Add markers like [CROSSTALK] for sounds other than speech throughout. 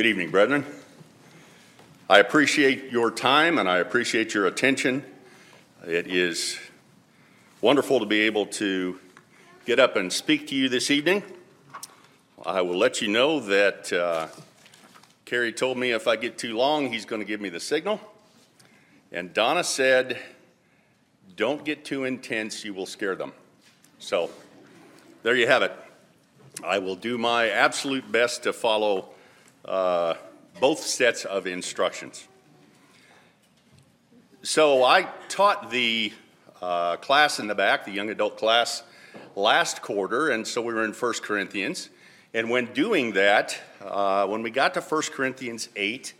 Good evening, brethren. I appreciate your time and I appreciate your attention. It is wonderful to be able to get up and speak to you this evening. I will let you know that uh, Kerry told me if I get too long, he's going to give me the signal. And Donna said, Don't get too intense, you will scare them. So there you have it. I will do my absolute best to follow uh, both sets of instructions. So I taught the uh, class in the back, the young adult class, last quarter, and so we were in 1 Corinthians. And when doing that, uh, when we got to 1 Corinthians 8,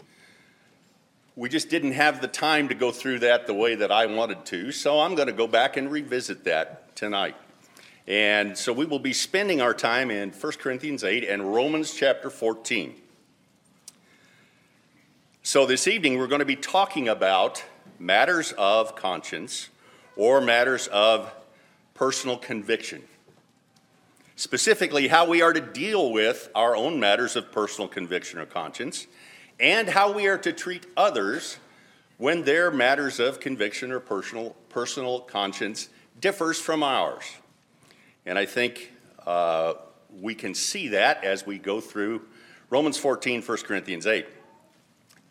we just didn't have the time to go through that the way that I wanted to, so I'm going to go back and revisit that tonight. And so we will be spending our time in 1 Corinthians 8 and Romans chapter 14. So this evening we're going to be talking about matters of conscience or matters of personal conviction. Specifically, how we are to deal with our own matters of personal conviction or conscience, and how we are to treat others when their matters of conviction or personal, personal conscience differs from ours. And I think uh, we can see that as we go through Romans 14, 1 Corinthians 8.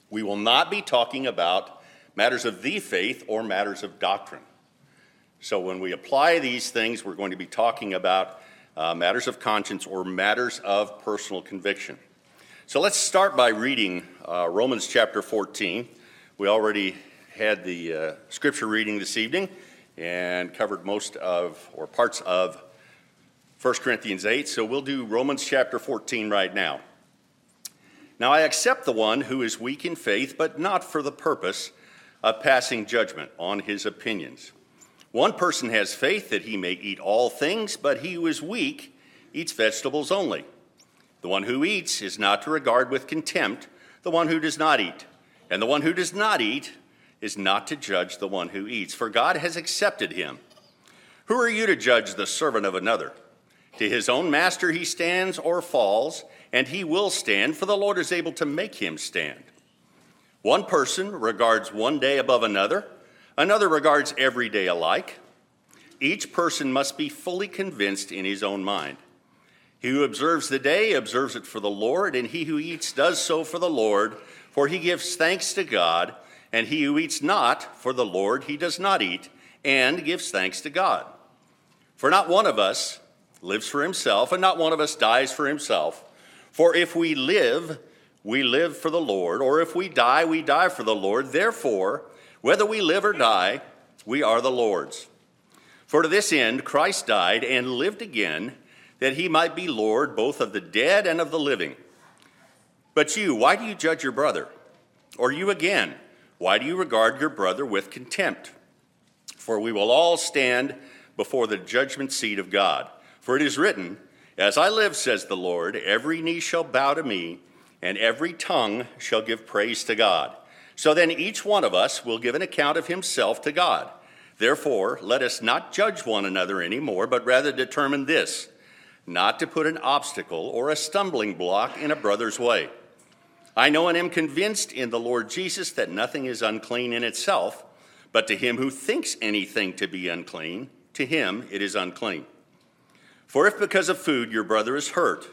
We will not be talking about matters of the faith or matters of doctrine. So when we apply these things, we're going to be talking about uh, matters of conscience or matters of personal conviction. So let's start by reading uh, Romans chapter 14. We already had the uh, scripture reading this evening and covered most of or parts of 1 Corinthians 8, so we'll do Romans chapter 14 right now. Now I accept the one who is weak in faith, but not for the purpose of passing judgment on his opinions. One person has faith that he may eat all things, but he who is weak eats vegetables only. The one who eats is not to regard with contempt the one who does not eat, and the one who does not eat is not to judge the one who eats, for God has accepted him. Who are you to judge the servant of another? To his own master he stands or falls, and he will stand, for the Lord is able to make him stand. One person regards one day above another, another regards every day alike. Each person must be fully convinced in his own mind. He who observes the day observes it for the Lord, and he who eats does so for the Lord, for he gives thanks to God, and he who eats not for the Lord, he does not eat, and gives thanks to God. For not one of us lives for himself, and not one of us dies for himself. For if we live, we live for the Lord, or if we die, we die for the Lord. Therefore, whether we live or die, we are the Lord's. For to this end Christ died and lived again, that he might be Lord both of the dead and of the living. But you, why do you judge your brother? Or you again, why do you regard your brother with contempt? For we will all stand before the judgment seat of God. For it is written, As I live, says the Lord, every knee shall bow to me, and every tongue shall give praise to God. So then each one of us will give an account of himself to God. Therefore, let us not judge one another anymore, but rather determine this not to put an obstacle or a stumbling block in a brother's way. I know and am convinced in the Lord Jesus that nothing is unclean in itself, but to him who thinks anything to be unclean, to him it is unclean. For if because of food your brother is hurt,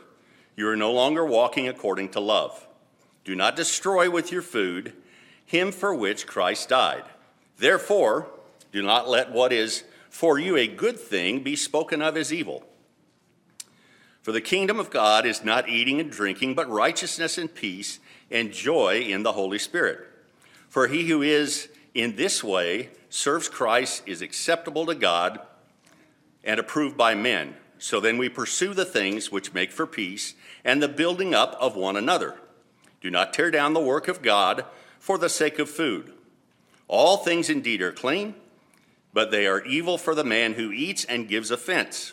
you are no longer walking according to love. Do not destroy with your food him for which Christ died. Therefore, do not let what is for you a good thing be spoken of as evil. For the kingdom of God is not eating and drinking, but righteousness and peace and joy in the Holy Spirit. For he who is in this way serves Christ is acceptable to God and approved by men. So then we pursue the things which make for peace and the building up of one another. Do not tear down the work of God for the sake of food. All things indeed are clean, but they are evil for the man who eats and gives offense.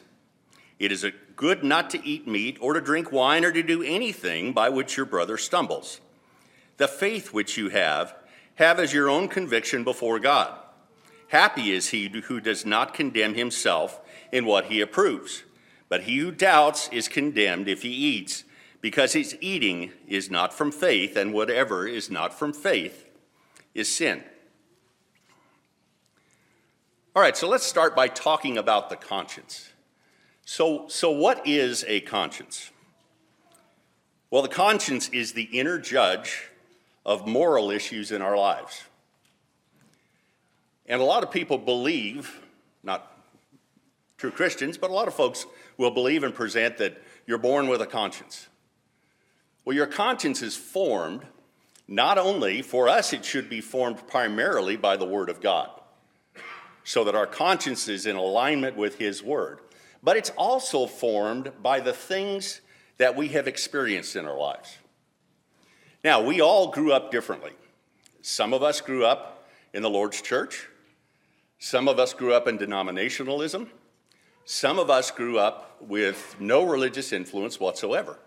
It is good not to eat meat or to drink wine or to do anything by which your brother stumbles. The faith which you have, have as your own conviction before God. Happy is he who does not condemn himself in what he approves. But he who doubts is condemned if he eats, because his eating is not from faith, and whatever is not from faith is sin. All right, so let's start by talking about the conscience. So, so what is a conscience? Well, the conscience is the inner judge of moral issues in our lives. And a lot of people believe, not true Christians, but a lot of folks will believe and present that you're born with a conscience. Well, your conscience is formed not only, for us, it should be formed primarily by the Word of God so that our conscience is in alignment with His Word. But it's also formed by the things that we have experienced in our lives. Now, we all grew up differently. Some of us grew up in the Lord's church, some of us grew up in denominationalism, some of us grew up with no religious influence whatsoever.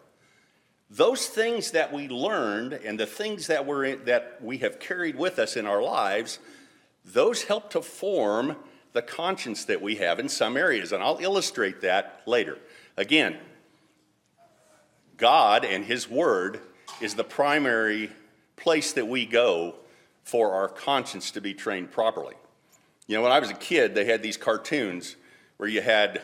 Those things that we learned and the things that, we're that we have carried with us in our lives those help to form the conscience that we have in some areas, and I'll illustrate that later. Again, God and His Word is the primary place that we go for our conscience to be trained properly. You know, when I was a kid, they had these cartoons where you had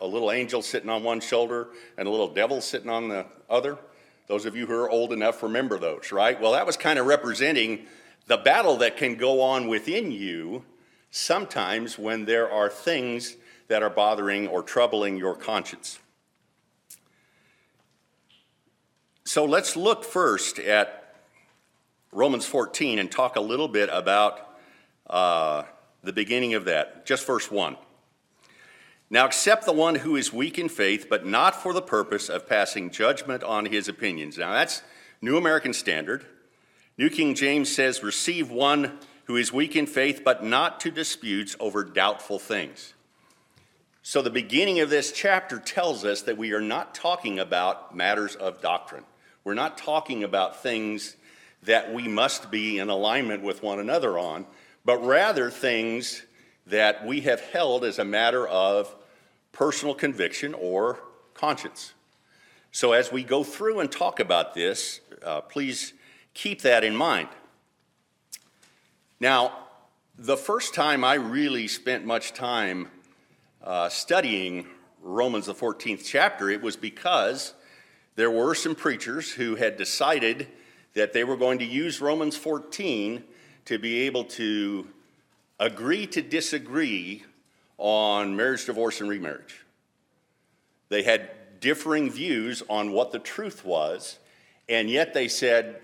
a little angel sitting on one shoulder and a little devil sitting on the other. Those of you who are old enough remember those, right? Well, that was kind of representing the battle that can go on within you sometimes when there are things that are bothering or troubling your conscience. So let's look first at Romans 14 and talk a little bit about uh, the beginning of that, just verse 1. Now accept the one who is weak in faith, but not for the purpose of passing judgment on his opinions. Now that's New American Standard. New King James says, Receive one who is weak in faith, but not to disputes over doubtful things. So, the beginning of this chapter tells us that we are not talking about matters of doctrine. We're not talking about things that we must be in alignment with one another on, but rather things that we have held as a matter of personal conviction or conscience. So, as we go through and talk about this, uh, please keep that in mind. Now, the first time I really spent much time uh, studying Romans, the 14th chapter, it was because there were some preachers who had decided that they were going to use Romans 14 to be able to agree to disagree on marriage, divorce, and remarriage. They had differing views on what the truth was, and yet they said,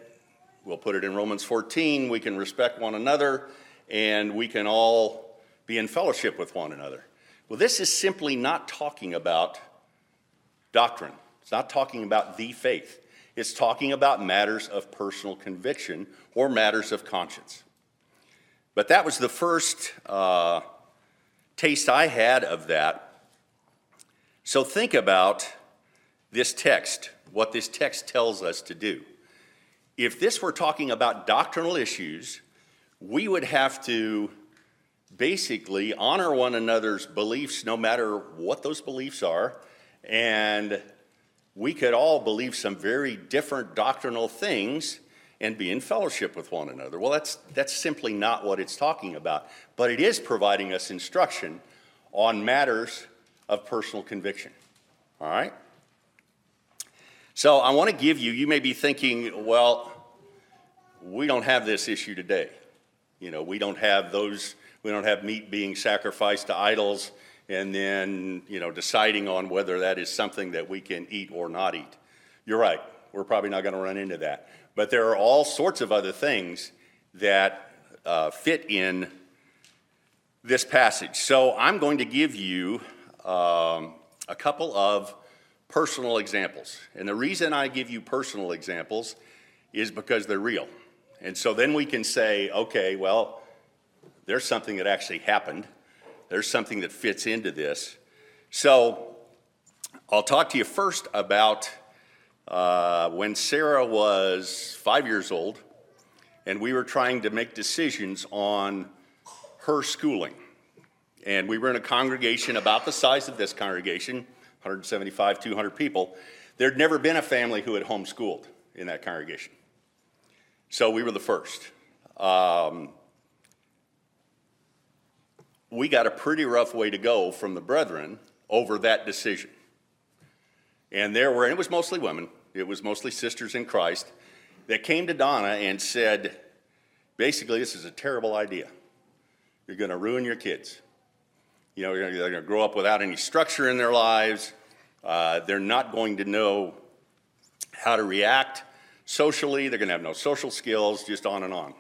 We'll put it in Romans 14. We can respect one another and we can all be in fellowship with one another. Well, this is simply not talking about doctrine, it's not talking about the faith. It's talking about matters of personal conviction or matters of conscience. But that was the first uh, taste I had of that. So think about this text, what this text tells us to do if this were talking about doctrinal issues, we would have to basically honor one another's beliefs no matter what those beliefs are. And we could all believe some very different doctrinal things and be in fellowship with one another. Well, that's, that's simply not what it's talking about. But it is providing us instruction on matters of personal conviction. All right? So I want to give you, you may be thinking, well, we don't have this issue today. You know, we don't have those, we don't have meat being sacrificed to idols and then, you know, deciding on whether that is something that we can eat or not eat. You're right, we're probably not going to run into that. But there are all sorts of other things that uh, fit in this passage. So I'm going to give you um, a couple of personal examples. And the reason I give you personal examples is because they're real. And so then we can say, okay, well, there's something that actually happened. There's something that fits into this. So I'll talk to you first about uh, when Sarah was five years old and we were trying to make decisions on her schooling. And we were in a congregation about the size of this congregation 175, 200 people, There'd never been a family who had homeschooled in that congregation. So we were the first. Um, we got a pretty rough way to go from the brethren over that decision. And there were, and it was mostly women, it was mostly sisters in Christ, that came to Donna and said, basically, this is a terrible idea. You're going to ruin your kids. You know, they're going to grow up without any structure in their lives. Uh, they're not going to know how to react socially. They're going to have no social skills, just on and on.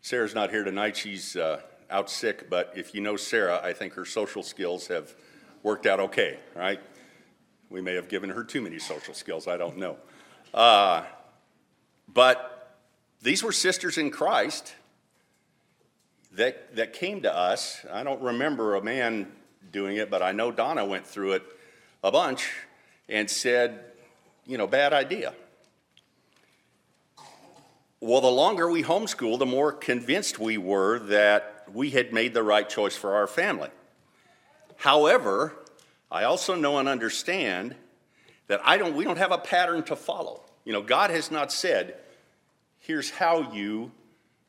Sarah's not here tonight. She's uh, out sick, but if you know Sarah, I think her social skills have worked out okay, right? We may have given her too many social skills, I don't know. Uh, but these were sisters in Christ that, that came to us. I don't remember a man doing it, but I know Donna went through it a bunch and said, you know, bad idea. Well, the longer we homeschool, the more convinced we were that we had made the right choice for our family. However, I also know and understand that I don't, we don't have a pattern to follow. You know, God has not said, here's how you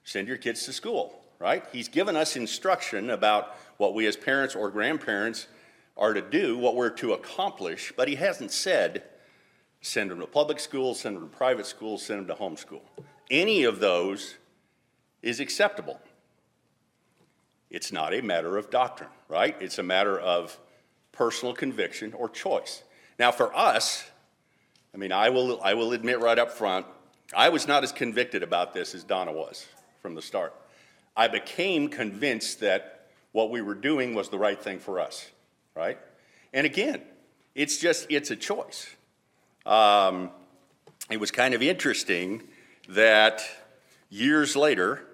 send your kids to school, right? He's given us instruction about what we as parents or grandparents are to do, what we're to accomplish, but He hasn't said, send them to public school, send them to private school, send them to homeschool. Any of those is acceptable. It's not a matter of doctrine, right? It's a matter of personal conviction or choice. Now, for us, I mean, I will, I will admit right up front, I was not as convicted about this as Donna was from the start. I became convinced that what we were doing was the right thing for us, right? And again, it's just, it's a choice. Um, it was kind of interesting that years later,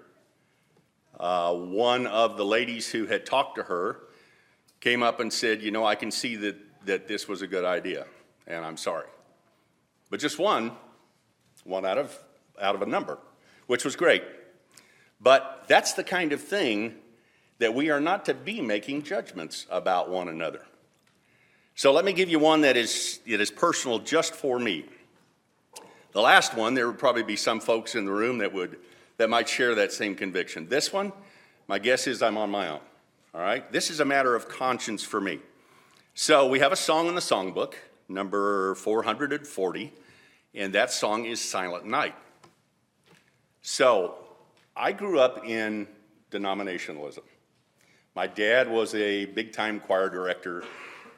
uh, one of the ladies who had talked to her came up and said, You know, I can see that, that this was a good idea, and I'm sorry. But just one, one out of, out of a number, which was great. But that's the kind of thing that we are not to be making judgments about one another. So let me give you one that is, it is personal just for me. The last one, there would probably be some folks in the room that would that might share that same conviction. This one, my guess is I'm on my own. All right? This is a matter of conscience for me. So we have a song in the songbook, number 440, and that song is Silent Night. So I grew up in denominationalism. My dad was a big time choir director.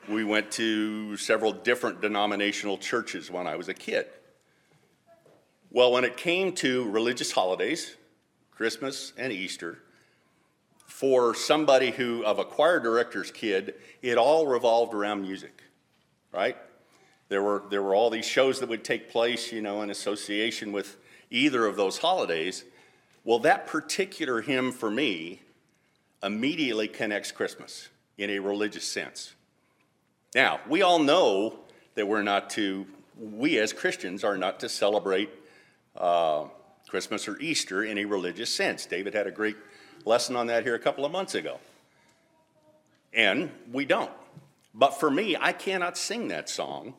We went to several different denominational churches when I was a kid. Well, when it came to religious holidays, Christmas and Easter, for somebody who, of a choir director's kid, it all revolved around music, right? There were, there were all these shows that would take place, you know, in association with either of those holidays. Well, that particular hymn for me immediately connects Christmas in a religious sense. Now, we all know that we're not to, we as Christians are not to celebrate uh, Christmas or Easter in a religious sense. David had a great lesson on that here a couple of months ago. And we don't. But for me, I cannot sing that song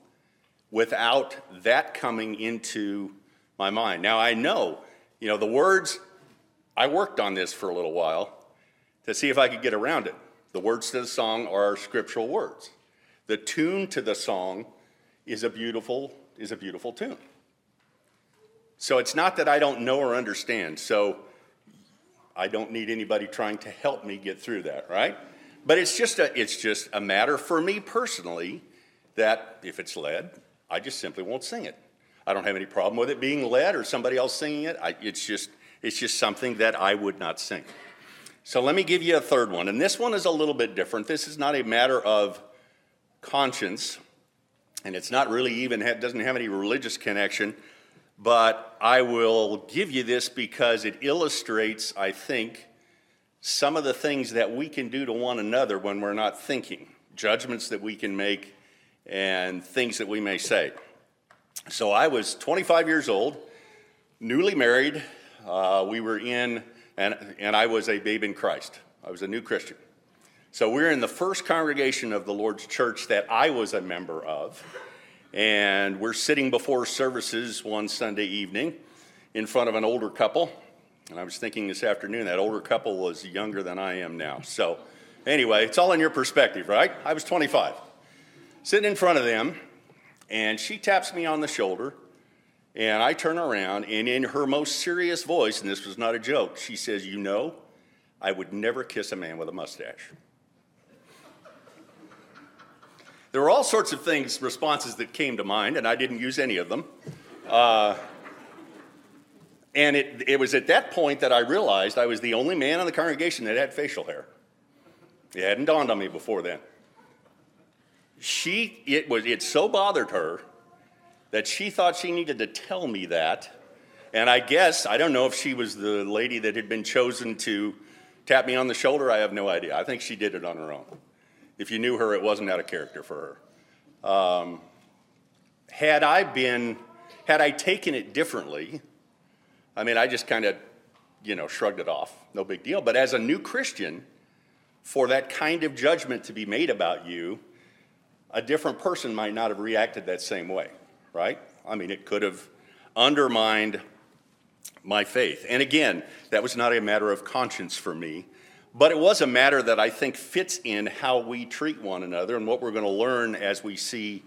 without that coming into my mind. Now, I know, you know, the words, I worked on this for a little while to see if I could get around it. The words to the song are scriptural words. The tune to the song is a beautiful, is a beautiful tune. So it's not that I don't know or understand. So I don't need anybody trying to help me get through that, right? But it's just a, it's just a matter for me personally that if it's led, I just simply won't sing it. I don't have any problem with it being led or somebody else singing it. I, it's just it's just something that I would not sing. So let me give you a third one, and this one is a little bit different. This is not a matter of conscience, and it's not really even doesn't have any religious connection but I will give you this because it illustrates, I think, some of the things that we can do to one another when we're not thinking, judgments that we can make, and things that we may say. So I was 25 years old, newly married. Uh, we were in, and, and I was a babe in Christ. I was a new Christian. So we're in the first congregation of the Lord's church that I was a member of. And we're sitting before services one Sunday evening in front of an older couple. And I was thinking this afternoon that older couple was younger than I am now. So, anyway, it's all in your perspective, right? I was 25. Sitting in front of them, and she taps me on the shoulder, and I turn around, and in her most serious voice, and this was not a joke, she says, You know, I would never kiss a man with a mustache. There were all sorts of things, responses that came to mind, and I didn't use any of them. Uh, and it, it was at that point that I realized I was the only man in the congregation that had facial hair. It hadn't dawned on me before then. She, it was, it so bothered her that she thought she needed to tell me that. And I guess, I don't know if she was the lady that had been chosen to tap me on the shoulder. I have no idea. I think she did it on her own. If you knew her, it wasn't out of character for her. Um, had I been, had I taken it differently, I mean, I just kind of, you know, shrugged it off. No big deal. But as a new Christian, for that kind of judgment to be made about you, a different person might not have reacted that same way, right? I mean, it could have undermined my faith. And again, that was not a matter of conscience for me. But it was a matter that I think fits in how we treat one another and what we're going to learn as we see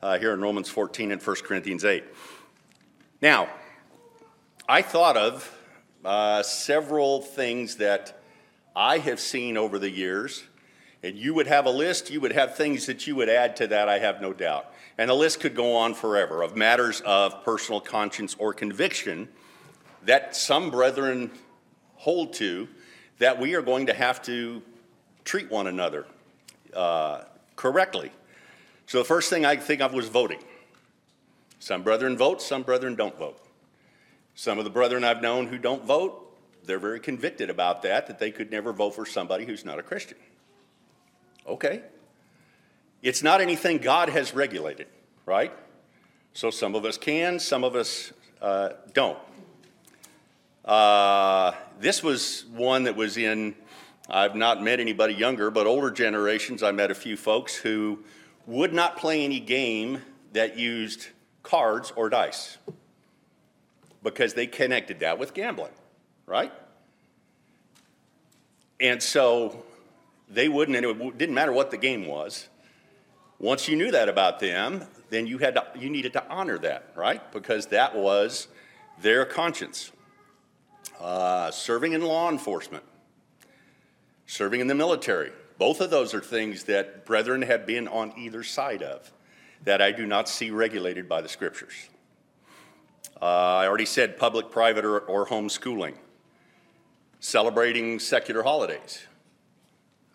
uh, here in Romans 14 and 1 Corinthians 8. Now, I thought of uh, several things that I have seen over the years, and you would have a list, you would have things that you would add to that, I have no doubt. And the list could go on forever of matters of personal conscience or conviction that some brethren hold to that we are going to have to treat one another uh, correctly. So the first thing I think of was voting. Some brethren vote, some brethren don't vote. Some of the brethren I've known who don't vote, they're very convicted about that, that they could never vote for somebody who's not a Christian. Okay. It's not anything God has regulated, right? So some of us can, some of us uh, don't. Uh, this was one that was in, I've not met anybody younger, but older generations, I met a few folks who would not play any game that used cards or dice because they connected that with gambling, right? And so they wouldn't, and it didn't matter what the game was. Once you knew that about them, then you had to, you needed to honor that, right? Because that was their conscience. Uh, serving in law enforcement, serving in the military. Both of those are things that brethren have been on either side of that I do not see regulated by the scriptures. Uh, I already said public, private, or, or homeschooling. Celebrating secular holidays.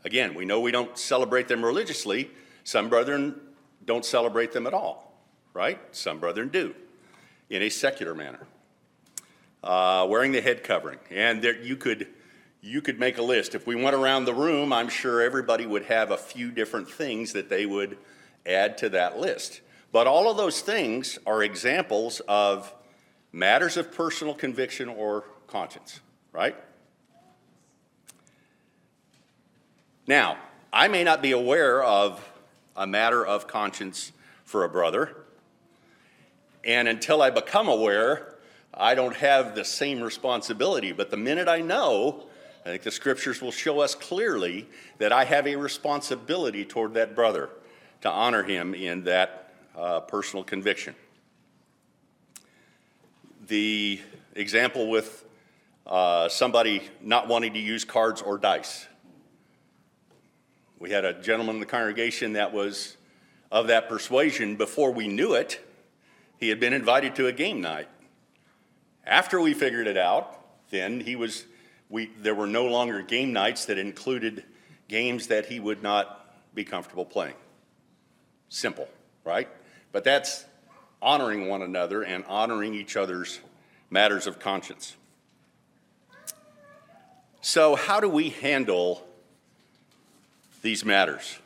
Again, we know we don't celebrate them religiously. Some brethren don't celebrate them at all, right? Some brethren do in a secular manner uh, wearing the head covering. And there, you could you could make a list. If we went around the room, I'm sure everybody would have a few different things that they would add to that list. But all of those things are examples of matters of personal conviction or conscience, right? Now, I may not be aware of a matter of conscience for a brother, and until I become aware, I don't have the same responsibility. But the minute I know, I think the scriptures will show us clearly that I have a responsibility toward that brother to honor him in that uh, personal conviction. The example with uh, somebody not wanting to use cards or dice. We had a gentleman in the congregation that was of that persuasion before we knew it. He had been invited to a game night. After we figured it out, then he was, we, there were no longer game nights that included games that he would not be comfortable playing. Simple, right? But that's honoring one another and honoring each other's matters of conscience. So, how do we handle these matters?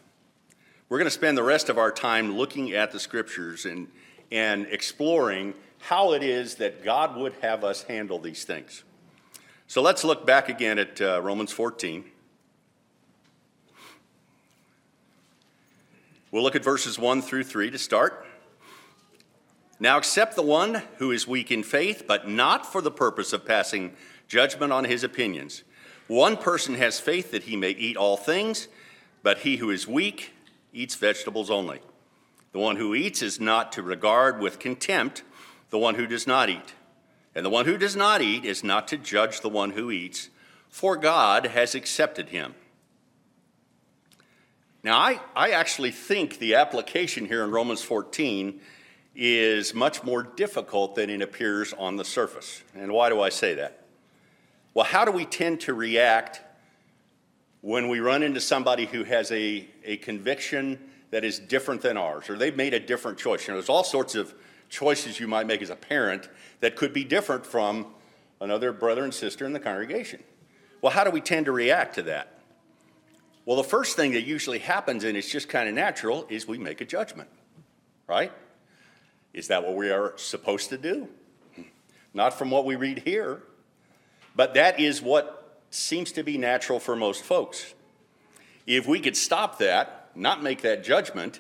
We're going to spend the rest of our time looking at the scriptures and, and exploring how it is that God would have us handle these things. So let's look back again at uh, Romans 14. We'll look at verses 1 through 3 to start. Now accept the one who is weak in faith, but not for the purpose of passing judgment on his opinions. One person has faith that he may eat all things, but he who is weak eats vegetables only. The one who eats is not to regard with contempt the one who does not eat. And the one who does not eat is not to judge the one who eats, for God has accepted him. Now, I, I actually think the application here in Romans 14 is much more difficult than it appears on the surface. And why do I say that? Well, how do we tend to react when we run into somebody who has a, a conviction that is different than ours, or they've made a different choice? You know, there's all sorts of choices you might make as a parent that could be different from another brother and sister in the congregation. Well, how do we tend to react to that? Well, the first thing that usually happens, and it's just kind of natural, is we make a judgment, right? Is that what we are supposed to do? Not from what we read here, but that is what seems to be natural for most folks. If we could stop that, not make that judgment,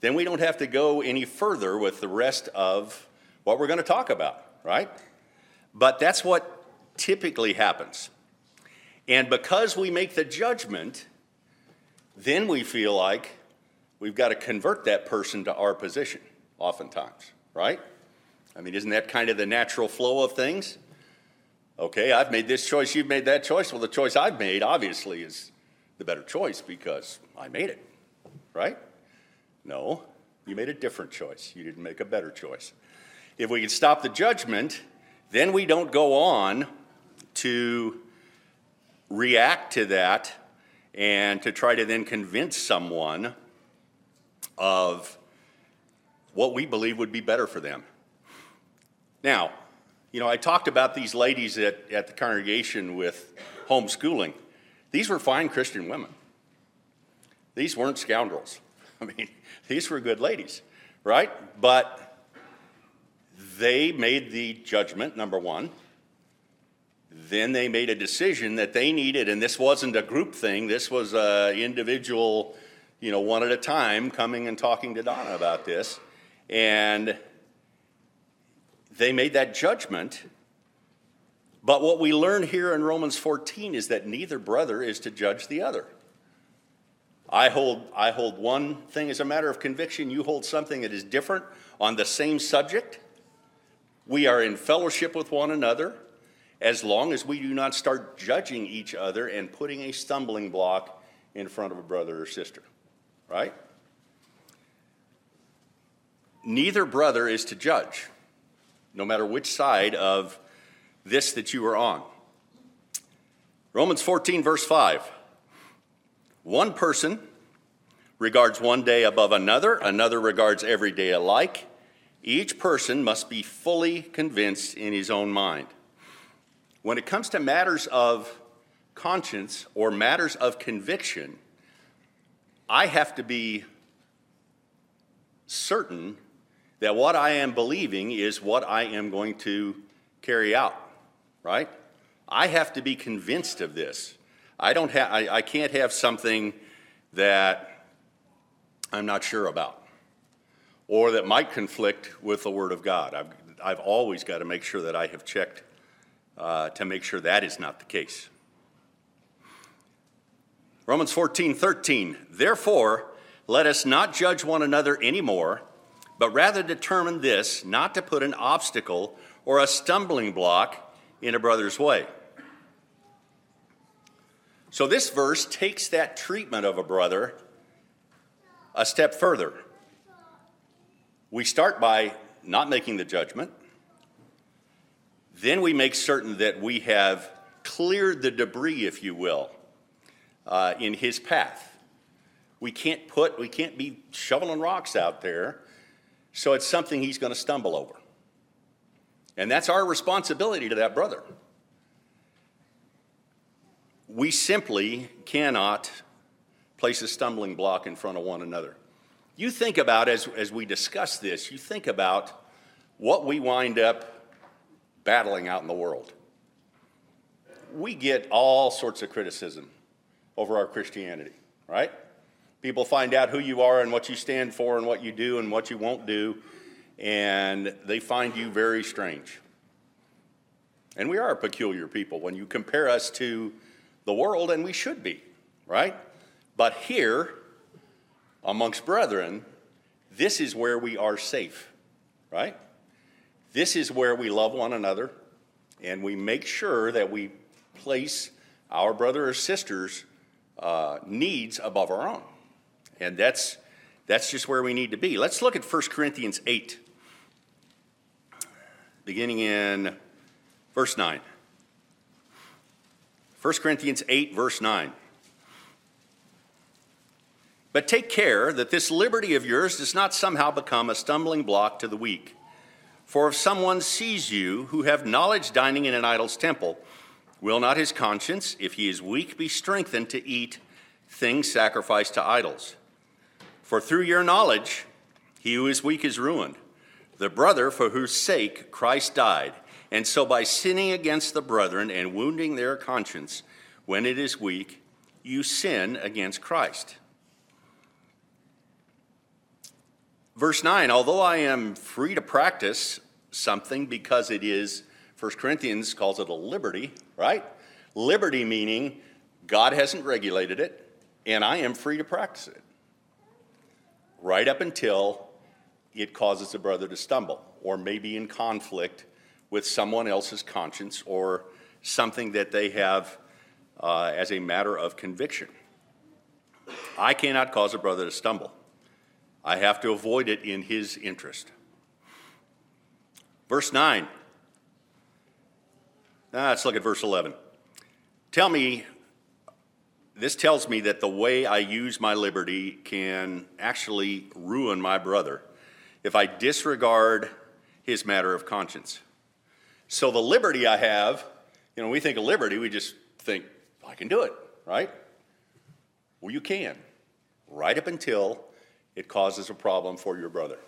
then we don't have to go any further with the rest of what we're going to talk about, right? But that's what typically happens. And because we make the judgment, then we feel like we've got to convert that person to our position, oftentimes, right? I mean, isn't that kind of the natural flow of things? Okay, I've made this choice, you've made that choice. Well, the choice I've made, obviously, is the better choice because I made it, right? No, you made a different choice. You didn't make a better choice. If we can stop the judgment, then we don't go on to react to that and to try to then convince someone of what we believe would be better for them. Now, you know, I talked about these ladies at, at the congregation with homeschooling. These were fine Christian women. These weren't scoundrels. [LAUGHS] I mean, these were good ladies, right? But they made the judgment, number one. Then they made a decision that they needed, and this wasn't a group thing, this was an individual, you know, one at a time coming and talking to Donna about this. And they made that judgment. But what we learn here in Romans 14 is that neither brother is to judge the other. I hold, I hold one thing as a matter of conviction, you hold something that is different on the same subject. We are in fellowship with one another as long as we do not start judging each other and putting a stumbling block in front of a brother or sister, right? Neither brother is to judge, no matter which side of this that you are on. Romans 14, verse 5. One person regards one day above another, another regards every day alike. Each person must be fully convinced in his own mind. When it comes to matters of conscience or matters of conviction, I have to be certain that what I am believing is what I am going to carry out, right? I have to be convinced of this. I don't have, I, I can't have something that I'm not sure about or that might conflict with the Word of God. I've, I've always got to make sure that I have checked uh, to make sure that is not the case. Romans 14, 13. Therefore, let us not judge one another anymore, but rather determine this not to put an obstacle or a stumbling block in a brother's way. So, this verse takes that treatment of a brother a step further. We start by not making the judgment. Then we make certain that we have cleared the debris, if you will, uh, in his path. We can't put, we can't be shoveling rocks out there, so it's something he's going to stumble over. And that's our responsibility to that brother we simply cannot place a stumbling block in front of one another. You think about, as, as we discuss this, you think about what we wind up battling out in the world. We get all sorts of criticism over our Christianity, right? People find out who you are and what you stand for and what you do and what you won't do. and they find you very strange. And we are a peculiar people when you compare us to the world, and we should be, right? But here, amongst brethren, this is where we are safe, right? This is where we love one another and we make sure that we place our brother or sister's uh, needs above our own. And that's, that's just where we need to be. Let's look at 1 Corinthians 8, beginning in verse 9. 1 Corinthians 8, verse 9. But take care that this liberty of yours does not somehow become a stumbling block to the weak. For if someone sees you who have knowledge dining in an idol's temple, will not his conscience, if he is weak, be strengthened to eat things sacrificed to idols? For through your knowledge, he who is weak is ruined, the brother for whose sake Christ died. And so by sinning against the brethren and wounding their conscience when it is weak, you sin against Christ. Verse 9 Although I am free to practice something because it is, 1 Corinthians calls it a liberty, right? Liberty meaning God hasn't regulated it, and I am free to practice it. Right up until it causes a brother to stumble, or maybe in conflict with someone else's conscience, or something that they have uh, as a matter of conviction. I cannot cause a brother to stumble. I have to avoid it in his interest. Verse 9. Now let's look at verse 11. Tell me, this tells me that the way I use my liberty can actually ruin my brother if I disregard his matter of conscience. So the liberty I have, you know, we think of liberty, we just think, I can do it, right? Well, you can, right up until it causes a problem for your brother.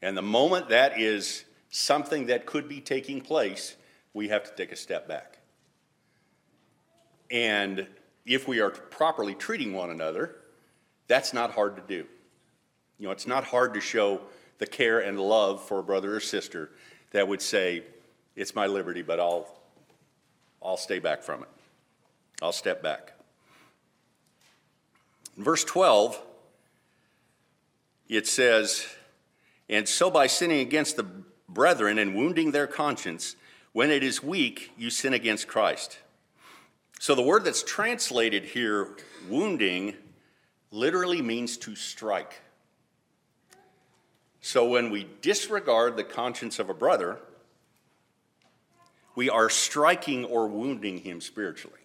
And the moment that is something that could be taking place, we have to take a step back. And if we are properly treating one another, that's not hard to do. You know, it's not hard to show the care and love for a brother or sister that would say, It's my liberty, but I'll, I'll stay back from it. I'll step back. In verse 12, it says, And so by sinning against the brethren and wounding their conscience, when it is weak, you sin against Christ. So the word that's translated here, wounding, literally means to strike. So when we disregard the conscience of a brother, we are striking or wounding him spiritually.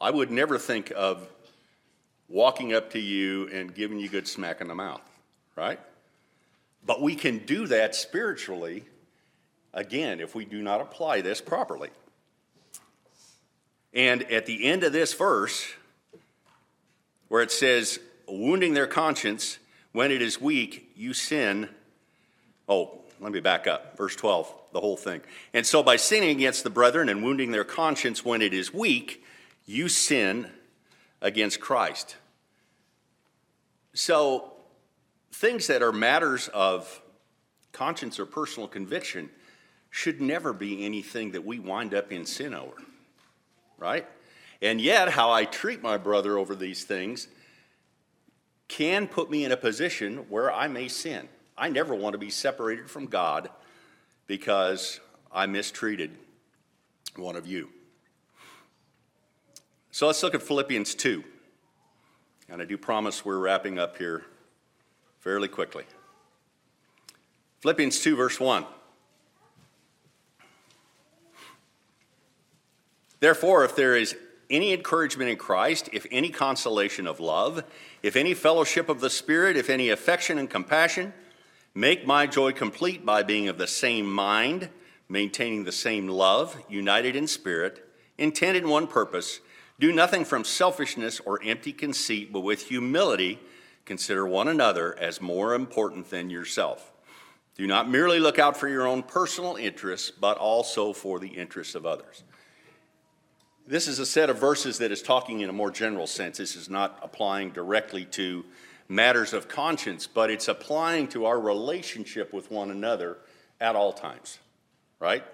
I would never think of walking up to you and giving you a good smack in the mouth, right? But we can do that spiritually, again, if we do not apply this properly. And at the end of this verse, where it says, wounding their conscience, when it is weak, you sin. Oh, let me back up. Verse 12, the whole thing. And so by sinning against the brethren and wounding their conscience when it is weak, you sin against Christ. So, things that are matters of conscience or personal conviction should never be anything that we wind up in sin over, right? And yet, how I treat my brother over these things can put me in a position where I may sin. I never want to be separated from God because I mistreated one of you. So let's look at Philippians 2. And I do promise we're wrapping up here fairly quickly. Philippians 2, verse 1. Therefore, if there is any encouragement in Christ, if any consolation of love, if any fellowship of the Spirit, if any affection and compassion, make my joy complete by being of the same mind, maintaining the same love, united in spirit, intent in one purpose. Do nothing from selfishness or empty conceit, but with humility consider one another as more important than yourself. Do not merely look out for your own personal interests, but also for the interests of others. This is a set of verses that is talking in a more general sense. This is not applying directly to matters of conscience, but it's applying to our relationship with one another at all times, right?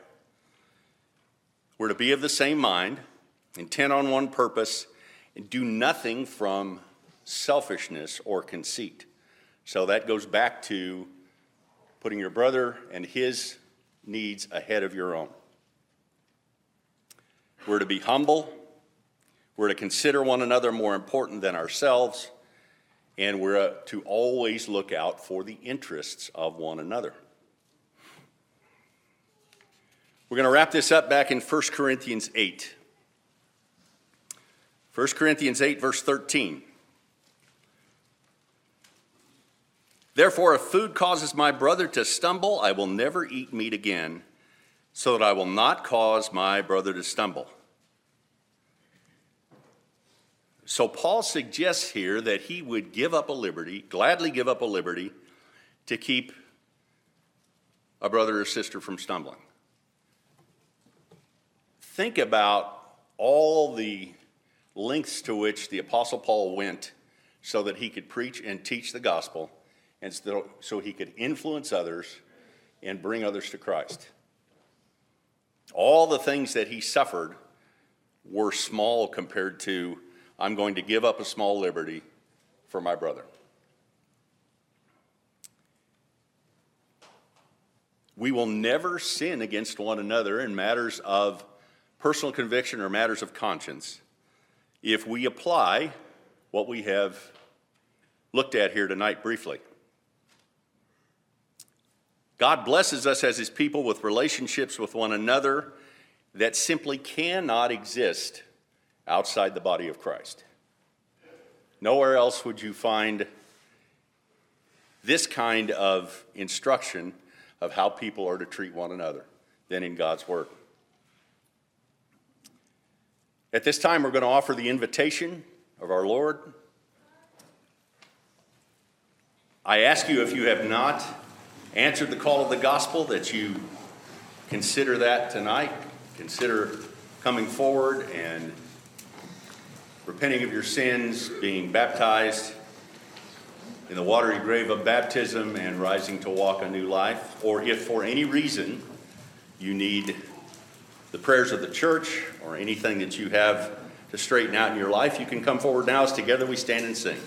We're to be of the same mind, intent on one purpose, and do nothing from selfishness or conceit. So that goes back to putting your brother and his needs ahead of your own. We're to be humble. We're to consider one another more important than ourselves. And we're uh, to always look out for the interests of one another. We're going to wrap this up back in 1 Corinthians 8. 1 Corinthians 8, verse 13. Therefore, if food causes my brother to stumble, I will never eat meat again, so that I will not cause my brother to stumble. So, Paul suggests here that he would give up a liberty, gladly give up a liberty, to keep a brother or sister from stumbling. Think about all the lengths to which the Apostle Paul went so that he could preach and teach the gospel and so, he could influence others and bring others to Christ. All the things that he suffered were small compared to, I'm going to give up a small liberty for my brother. We will never sin against one another in matters of personal conviction or matters of conscience if we apply what we have looked at here tonight briefly. God blesses us as his people with relationships with one another that simply cannot exist outside the body of Christ. Nowhere else would you find this kind of instruction of how people are to treat one another than in God's Word. At this time, we're going to offer the invitation of our Lord. I ask you if you have not answered the call of the gospel, that you consider that tonight. Consider coming forward and repenting of your sins, being baptized in the watery grave of baptism, and rising to walk a new life. Or if for any reason you need the prayers of the church or anything that you have to straighten out in your life, you can come forward now as together we stand and sing.